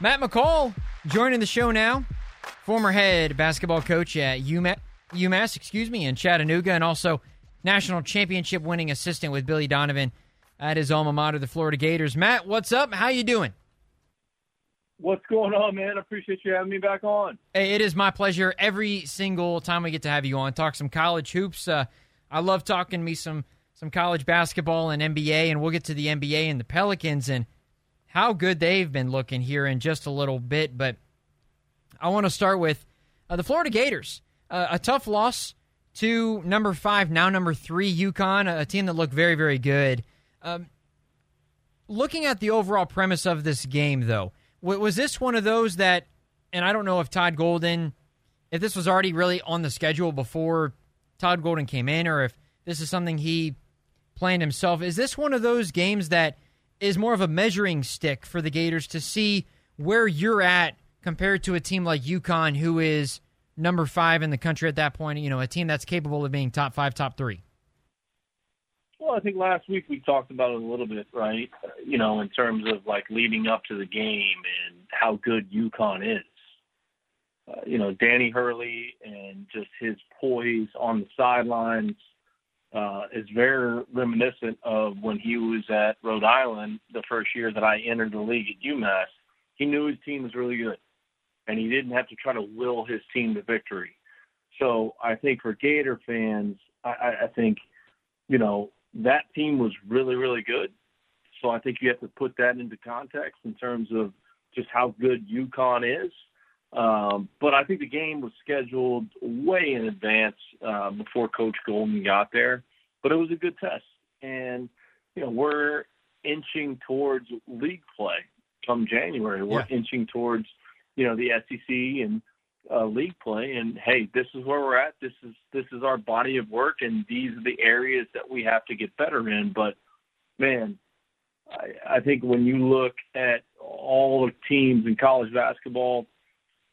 Matt McCall joining the show now, former head basketball coach at UMass, UMass, excuse me, in Chattanooga, and also national championship winning assistant with Billy Donovan at his alma mater, the Florida Gators. Matt, what's up? How you doing? What's going on, man? I appreciate you having me back on. Hey, it is my pleasure every single time we get to have you on. Talk some college hoops. Uh, I love talking me some some college basketball and NBA, and we'll get to the NBA and the Pelicans and how good they've been looking here in just a little bit. But I want to start with uh, the Florida Gators. Uh, a tough loss to number five, now number three, UConn, a team that looked very, very good. Um, looking at the overall premise of this game, though, was this one of those that, and I don't know if Todd Golden, if this was already really on the schedule before Todd Golden came in, or if this is something he planned himself. Is this one of those games that is more of a measuring stick for the Gators to see where you're at compared to a team like UConn, who is number five in the country at that point? You know, a team that's capable of being top five, top three. Well, I think last week we talked about it a little bit, right? You know, in terms of like leading up to the game and how good UConn is. Uh, you know, Danny Hurley and just his poise on the sidelines uh, is very reminiscent of when he was at Rhode Island the first year that I entered the league at UMass. He knew his team was really good, and he didn't have to try to will his team to victory. So I think for Gator fans, I, I think, you know, that team was really, really good. So I think you have to put that into context in terms of just how good UConn is. Um, but I think the game was scheduled way in advance uh, before Coach Golden got there. But it was a good test, and you know we're inching towards league play come January. We're yeah. inching towards you know the SEC and uh, league play. And hey, this is where we're at. This is this is our body of work, and these are the areas that we have to get better in. But man, I, I think when you look at all the teams in college basketball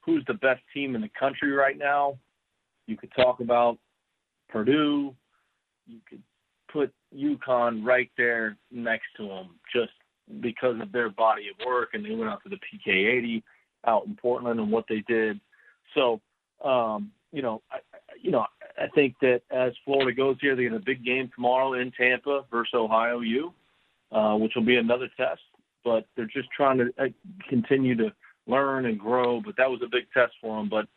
who's the best team in the country right now. You could talk about Purdue. You could put UConn right there next to them just because of their body of work. And they went out to the PK80 out in Portland and what they did. So, um, you know, I, you know, I think that as Florida goes here, they get a big game tomorrow in Tampa versus Ohio U, uh, which will be another test. But they're just trying to uh, continue to learn and grow. But that was a big test for them. But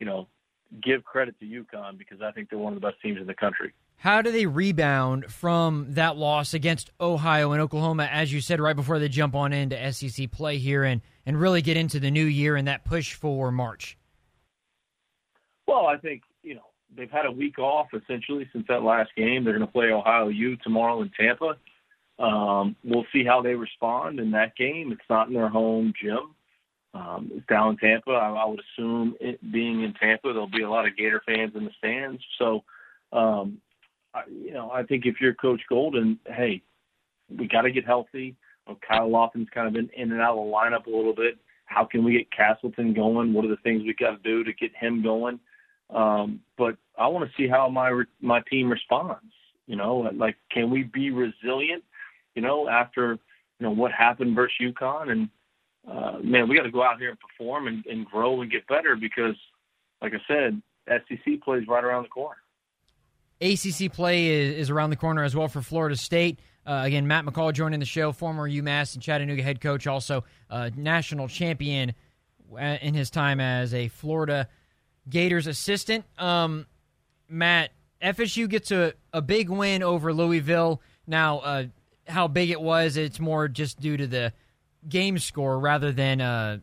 you know, give credit to UConn because I think they're one of the best teams in the country. How do they rebound from that loss against Ohio and Oklahoma, as you said right before they jump on into SEC play here and, and really get into the new year and that push for March? Well, I think, you know, they've had a week off essentially since that last game. They're going to play Ohio U tomorrow in Tampa. Um, we'll see how they respond in that game. It's not in their home gym. Um, down in Tampa. I, I would assume it, being in Tampa, there'll be a lot of Gator fans in the stands. So, um, I, you know, I think if you're Coach Golden, hey, we got to get healthy. Know, Kyle Lofton's kind of been in and out of the lineup a little bit. How can we get Castleton going? What are the things we got to do to get him going? Um, but I want to see how my my team responds. You know, like can we be resilient? You know, after you know what happened versus UConn and uh, man, we got to go out here and perform and, and grow and get better because, like I said, SEC plays right around the corner. ACC play is, is around the corner as well for Florida State. Uh, again, Matt McCall joining the show, former UMass and Chattanooga head coach, also uh, national champion uh, in his time as a Florida Gators assistant. Um, Matt, FSU gets a, a big win over Louisville. Now, uh, how big it was, it's more just due to the game score rather than uh,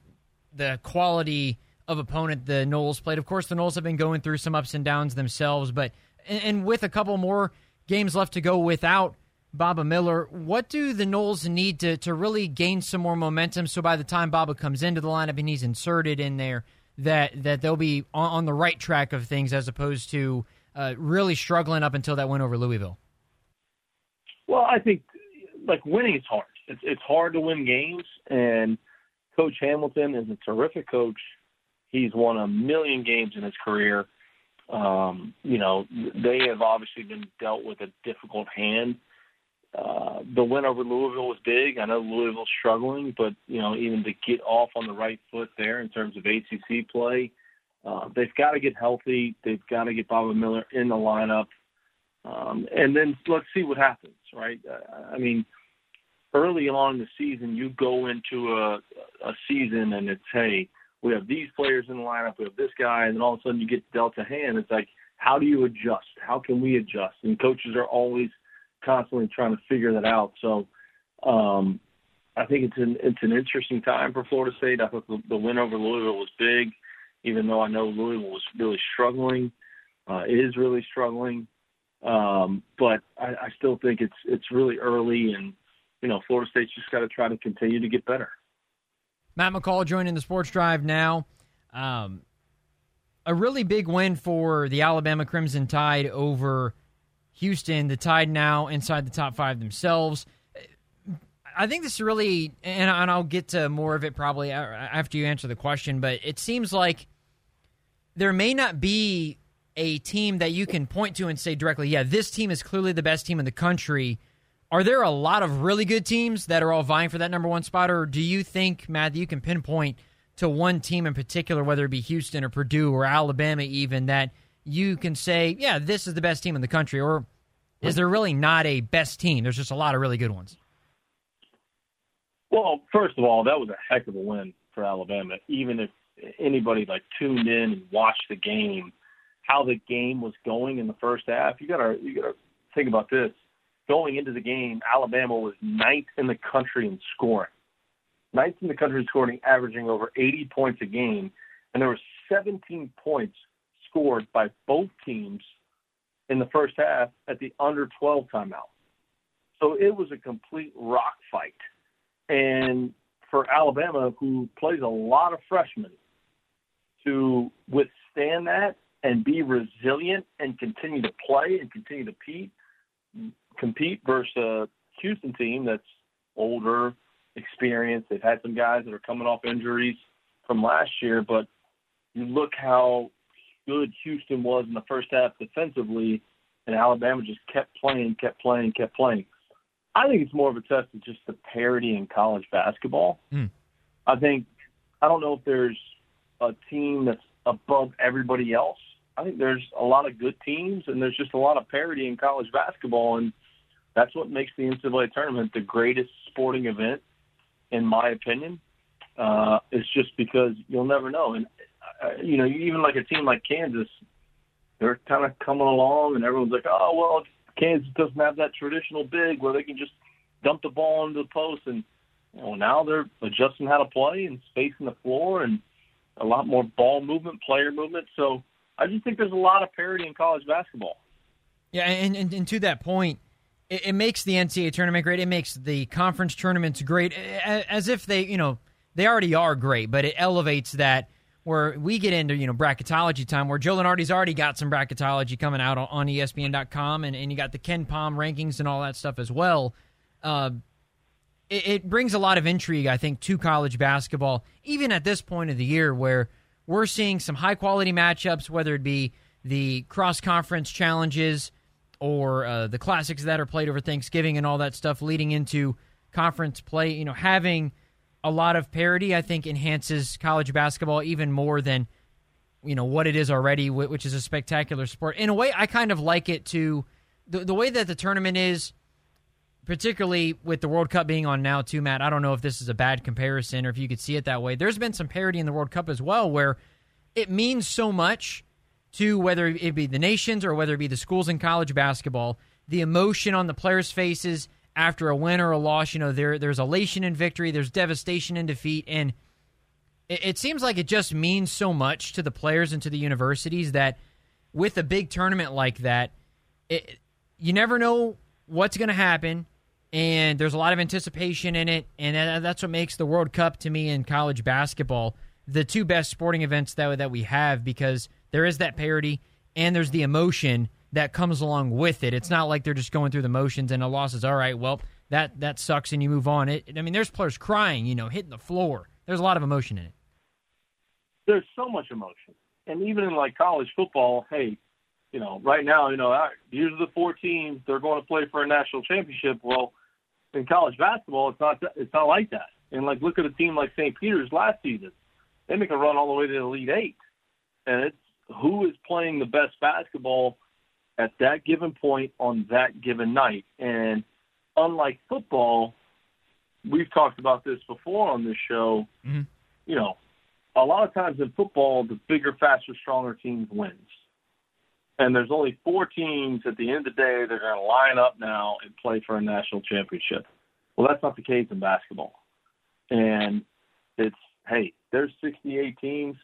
the quality of opponent the Noles played. Of course, the Noles have been going through some ups and downs themselves, but and, and with a couple more games left to go without Baba Miller, what do the Noles need to, to really gain some more momentum so by the time Baba comes into the lineup and he's inserted in there, that, that they'll be on, on the right track of things as opposed to uh, really struggling up until that win over Louisville? Well, I think like winning is hard it's it's hard to win games, and Coach Hamilton is a terrific coach. He's won a million games in his career. Um, you know, they have obviously been dealt with a difficult hand Uh, the win over Louisville was big. I know Louisville's struggling, but you know even to get off on the right foot there in terms of ACC play, uh, they've got to get healthy. They've got to get Baba Miller in the lineup, um, and then let's see what happens. Right? Uh, I mean, early on in the season, you go into a, a season and it's hey, we have these players in the lineup, we have this guy, and then all of a sudden you get dealt a hand. It's like, how do you adjust? How can we adjust? And coaches are always constantly trying to figure that out. So um, I think it's an it's an interesting time for Florida State. I thought the, the win over Louisville was big, even though I know Louisville was really struggling, uh, is really struggling. Um, but I, I still think it's it's really early, and you know Florida State's just got to try to continue to get better. Matt McCall joining the Sports Drive now. Um, a really big win for the Alabama Crimson Tide over Houston. The Tide now inside the top five themselves. I think this is really, and I'll get to more of it probably after you answer the question, but it seems like there may not be a team that you can point to and say directly, yeah, this team is clearly the best team in the country. Are there a lot of really good teams that are all vying for that number one spot, or do you think, Matt, you can pinpoint to one team in particular, whether it be Houston or Purdue or Alabama, even that you can say, yeah, this is the best team in the country, or is there really not a best team? There's just a lot of really good ones. Well, first of all, that was a heck of a win for Alabama. Even if anybody like tuned in and watched the game, how the game was going in the first half, you gotta you gotta think about this. Going into the game, Alabama was ninth in the country in scoring. Ninth in the country in scoring, averaging over 80 points a game, and there were 17 points scored by both teams in the first half at the under 12 timeout. So it was a complete rock fight. And for Alabama, who plays a lot of freshmen, to withstand that and be resilient and continue to play and continue to compete, compete versus a Houston team that's older, experienced. They've had some guys that are coming off injuries from last year, but you look how good Houston was in the first half defensively, and Alabama just kept playing, kept playing, kept playing. I think it's more of a test of just the parity in college basketball. Mm. I think I don't know if there's a team that's above everybody else. I think there's a lot of good teams, and there's just a lot of parity in college basketball, and that's what makes the NCAA tournament the greatest sporting event, in my opinion. Uh, it's just because you'll never know, and uh, you know, even like a team like Kansas, they're kind of coming along, and everyone's like, oh well, Kansas doesn't have that traditional big where they can just dump the ball into the post, and you know, now they're adjusting how to play and spacing the floor and a lot more ball movement, player movement. So I just think there's a lot of parity in college basketball. Yeah, and, and, and to that point, it, it, makes the NCAA tournament great. It makes the conference tournaments great, as if they, you know, they already are great, but it elevates that where we get into you know bracketology time where Joe Lunardi's already got some bracketology coming out on ESPN.com and, and you got the KenPom rankings and all that stuff as well. Uh, it, it, brings a lot of intrigue, I think, to college basketball, even at this point of the year where we're seeing some high quality matchups, whether it be the cross conference challenges or uh, the classics that are played over Thanksgiving and all that stuff leading into conference play. You know, having a lot of parity, I think, enhances college basketball even more than you know what it is already, which is a spectacular sport. In a way, I kind of like it to the, the way that the tournament is, particularly with the World Cup being on now too. Matt, I don't know if this is a bad comparison or if you could see it that way. There's been some parity in the World Cup as well, where it means so much to whether it be the nations or whether it be the schools in college basketball. The emotion on the players' faces after a win or a loss. You know, there there's elation in victory, there's devastation in defeat, and it, it seems like it just means so much to the players and to the universities that with a big tournament like that, it, you never know what's going to happen, and there's a lot of anticipation in it, and that's what makes the World Cup to me in college basketball the two best sporting events that that we have because there is that parity and there's the emotion that comes along with it. It's not like they're just going through the motions and a loss is all right. Well, that that sucks and you move on. It. I mean, there's players crying, you know, hitting the floor. There's a lot of emotion in it. There's so much emotion, and even in like college football, hey, you know, right now, you know, right, these are the four teams they're going to play for a national championship. Well, in college basketball, it's not it's not like that. And like, look at a team like St. Peter's last season; they make a run all the way to the Elite Eight, and it's who is playing the best basketball at that given point on that given night. And unlike football, we've talked about this before on this show. Mm-hmm. You know, a lot of times in football, the bigger, faster, stronger teams wins. And there's only four teams at the end of the day that are going to line up now and play for a national championship. Well, that's not the case in basketball. And it's, hey, there's 68 teams.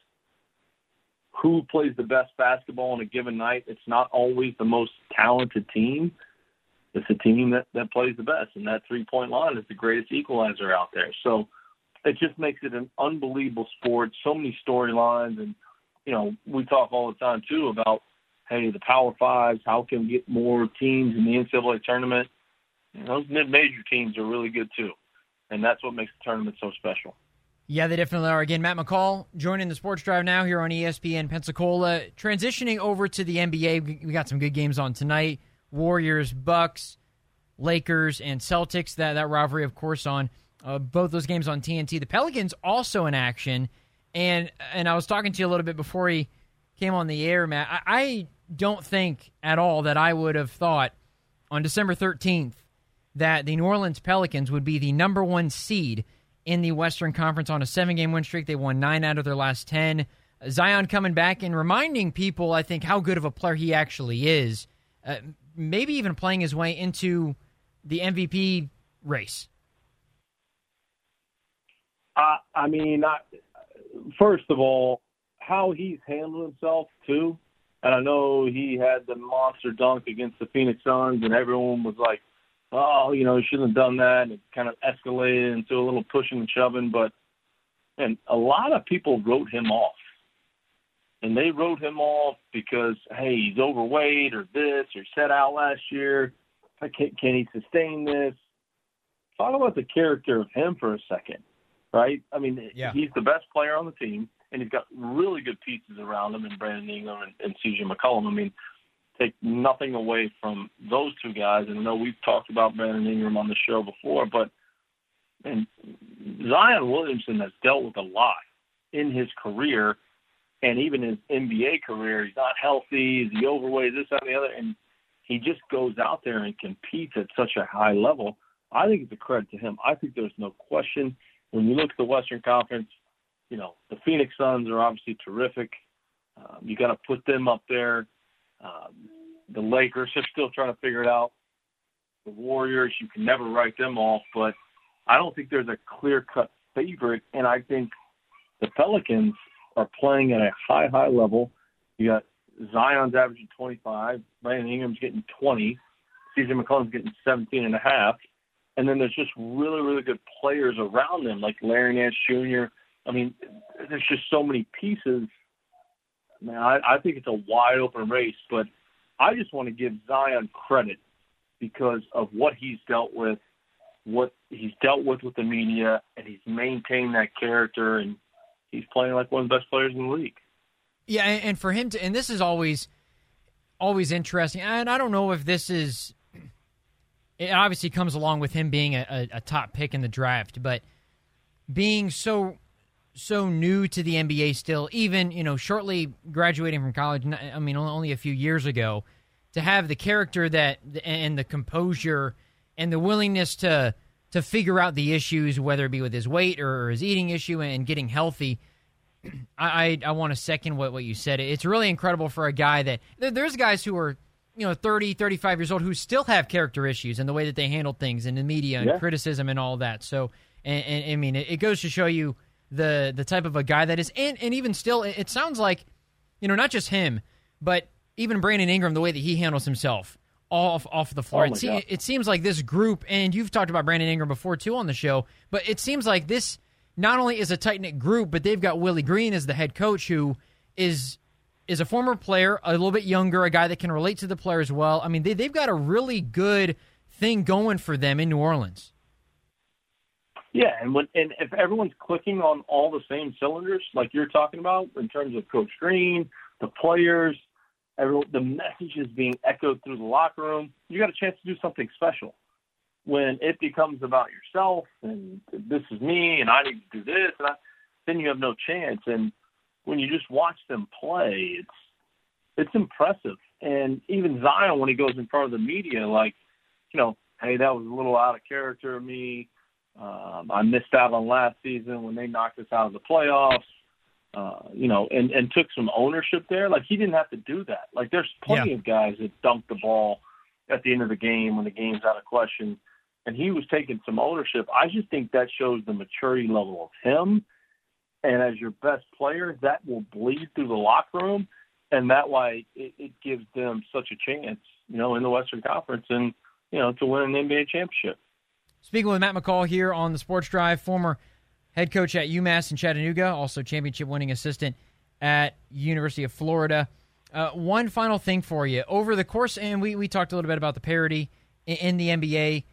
Who plays the best basketball on a given night? It's not always the most talented team. It's a team that, that plays the best. And that three point line is the greatest equalizer out there. So, it just makes it an unbelievable sport. So many storylines, and you know, we talk all the time too about hey, the Power Fives. How can we get more teams in the NCAA tournament? And those mid-major teams are really good too, and that's what makes the tournament so special. Yeah, they definitely are. Again, Matt McCall joining the Sports Drive now here on ESPN Pensacola. Transitioning over to the NBA, we got some good games on tonight. Warriors, Bucks, Lakers, and Celtics. That that rivalry, of course, on uh, both those games on TNT. The Pelicans also in action, and and I was talking to you a little bit before he came on the air, Matt. I, I don't think at all that I would have thought on December thirteenth that the New Orleans Pelicans would be the number one seed in the Western Conference on a seven game win streak. They won nine out of their last ten. Zion coming back and reminding people, I think, how good of a player he actually is. Uh, maybe even playing his way into the MVP race. I, I mean, I, first of all, how he's handled himself too. And I know he had the monster dunk against the Phoenix Suns, and everyone was like, "Oh, you know, he shouldn't have done that." And it kind of escalated into a little pushing and shoving. But and a lot of people wrote him off, and they wrote him off because hey, he's overweight or this or set out last year. Can, can he sustain this? Talk about the character of him for a second right? I mean, yeah. he's the best player on the team, and he's got really good pieces around him in Brandon Ingram and, and CJ McCollum. I mean, take nothing away from those two guys. And I know we've talked about Brandon Ingram on the show before, but and Zion Williamson has dealt with a lot in his career and even his NBA career. He's not healthy, he's overweight, this, that, and the other, and he just goes out there and competes at such a high level. I think it's a credit to him. I think there's no question when you look at the Western Conference, you know the Phoenix Suns are obviously terrific. Um, you got to put them up there. Um, the Lakers are still trying to figure it out. The Warriors, you can never write them off, but I don't think there's a clear-cut favorite. And I think the Pelicans are playing at a high, high level. You got Zion's averaging 25, Brandon Ingram's getting 20, CJ McCollum's getting 17 and a half and then there's just really, really good players around them, like Larry Nance Jr. I mean, there's just so many pieces. Man, I, I think it's a wide open race, but I just want to give Zion credit because of what he's dealt with, what he's dealt with with the media, and he's maintained that character, and he's playing like one of the best players in the league. Yeah, and for him to, and this is always, always interesting. And I don't know if this is it obviously comes along with him being a, a, a, top pick in the draft, but being so so new to the NBA still, even you know shortly graduating from college. I mean, only a few years ago, to have the character that and the composure and the willingness to to figure out the issues, whether it be with his weight or his eating issue and getting healthy. I I, I want to second what what you said. It's really incredible for a guy that there's guys who are you know 30 35 years old who still have character issues and the way that they handle things and the media and yeah. criticism and all that so and, and i mean it, it, goes to show you the the type of a guy that is and, and even still it, sounds like you know not just him but even brandon ingram the way that he handles himself off off the floor oh it, se- it seems like this group and you've talked about brandon ingram before too on the show but it seems like this not only is a tight knit group but they've got willie green as the head coach who is is a former player, a little bit younger, a guy that can relate to the players well. I mean, they, they've got a really good thing going for them in New Orleans. Yeah, and when and if everyone's clicking on all the same cylinders, like you're talking about, in terms of Coach Green, the players, everyone, the messages being echoed through the locker room. You got a chance to do something special. When it becomes about yourself and this is me and I need to do this, and I, then you have no chance. And when you just watch them play, it's it's impressive. And even Zion, when he goes in front of the media, like, you know, hey, that was a little out of character of me. Um, I missed out on last season when they knocked us out of the playoffs. Uh, you know, and and took some ownership there. Like he didn't have to do that. Like there's plenty yeah. of guys that dunk the ball at the end of the game when the game's out of question, and he was taking some ownership. I just think that shows the maturity level of him. And as your best player, that will bleed through the locker room, and that why it, it gives them such a chance, you know, in the Western Conference and you know to win an NBA championship. Speaking with Matt McCall here on the Sports Drive, former head coach at UMass in Chattanooga, also championship winning assistant at University of Florida. Uh, one final thing for you. Over the course, and we, we talked a little bit about the parity in, in the NBA.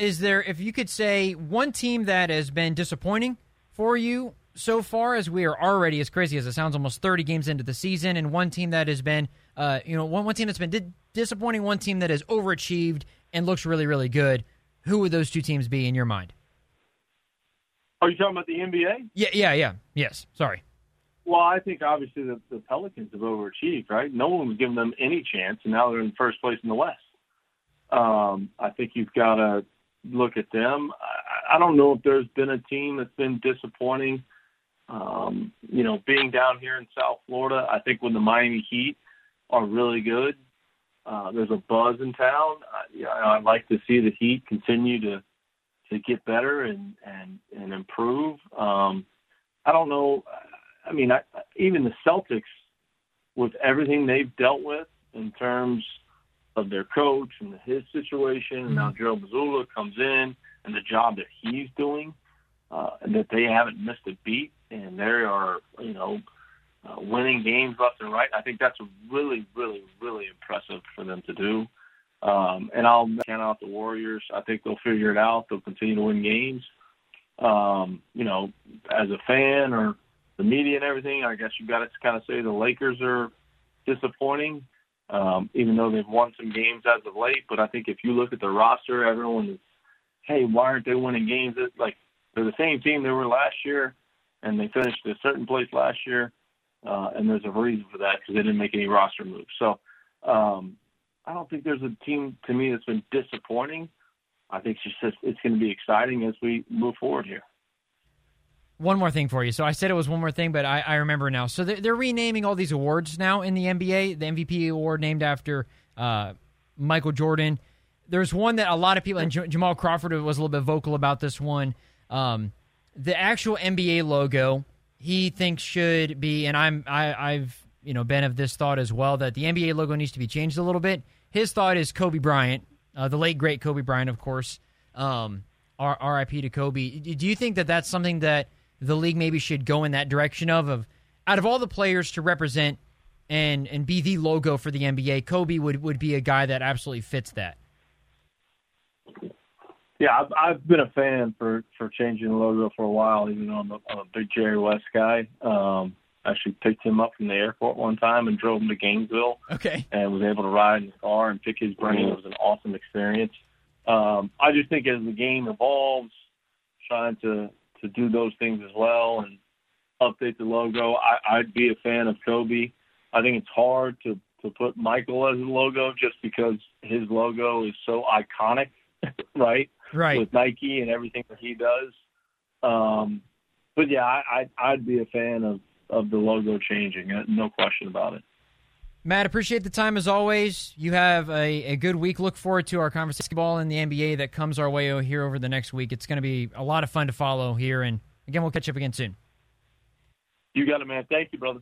Is there, if you could say, one team that has been disappointing for you so far, as we are already, as crazy as it sounds, almost 30 games into the season, and one team that has been, uh, you know, one, one team that's been di- disappointing, one team that has overachieved and looks really, really good. Who would those two teams be in your mind? Are you talking about the NBA? Yeah, yeah, yeah. Yes. Sorry. Well, I think obviously the, the Pelicans have overachieved, right? No one was giving them any chance, and now they're in first place in the West. Um, I think you've got to look at them. I, I don't know if there's been a team that's been disappointing. Um, you know, being down here in South Florida, I think when the Miami Heat are really good, uh, there's a buzz in town. Uh, yeah, I'd like to see the Heat continue to to get better and and and improve. Um, I don't know. I mean, I, even the Celtics, with everything they've dealt with in terms of their coach and his situation, and now mm-hmm. Joe Mazzulla comes in and the job that he's doing, uh, and that they haven't missed a beat, and they are, you know, uh, winning games left and right. I think that's really, really, really impressive for them to do. Um, and I'll count out the Warriors. I think they'll figure it out. They'll continue to win games. Um, you know, as a fan or the media and everything, I guess you've got to kind of say the Lakers are disappointing, um, even though they've won some games as of late. But I think if you look at the roster, everyone is, hey, why aren't they winning games? Like they're the same team they were last year, and they finished a certain place last year. Uh, and there's a reason for that because they didn't make any roster moves. So um, I don't think there's a team to me that's been disappointing. I think it's just it's going to be exciting as we move forward here. One more thing for you. So I said it was one more thing, but I, I remember now. So they're, they're, renaming all these awards now in the NBA. The MVP award named after uh, Michael Jordan. There's one that a lot of people, and J- Jamal Crawford was a little bit vocal about this one. Um, the actual NBA logo he thinks should be, and I'm I, I've you know been of this thought as well that the NBA logo needs to be changed a little bit. His thought is Kobe Bryant, uh, the late great Kobe Bryant, of course. Um, R- R.I.P. to Kobe. Do you think that that's something that the league maybe should go in that direction of? Of out of all the players to represent and and be the logo for the NBA, Kobe would would be a guy that absolutely fits that. Yeah, I've, I've been a fan for for changing the logo for a while. Even though I'm a, I'm a big Jerry West guy. Um, actually picked him up from the airport one time and drove him to Gainesville. Okay. And was able to ride in his car and pick his brain. It was an awesome experience. Um, I just think as the game evolves, trying to to do those things as well and update the logo. I, I'd be a fan of Kobe. I think it's hard to to put Michael as a logo just because his logo is so iconic, right? Right. with Nike and everything that he does. Um, but yeah, I, I'd, I'd be a fan of, of the logo changing. Uh, no question about it. Matt, appreciate the time as always. You have a, a good week. Look forward to our conversation ball in the NBA that comes our way here over the next week. It's going to be a lot of fun to follow here. And again, we'll catch up again soon. You got it, man. Thank you, brother.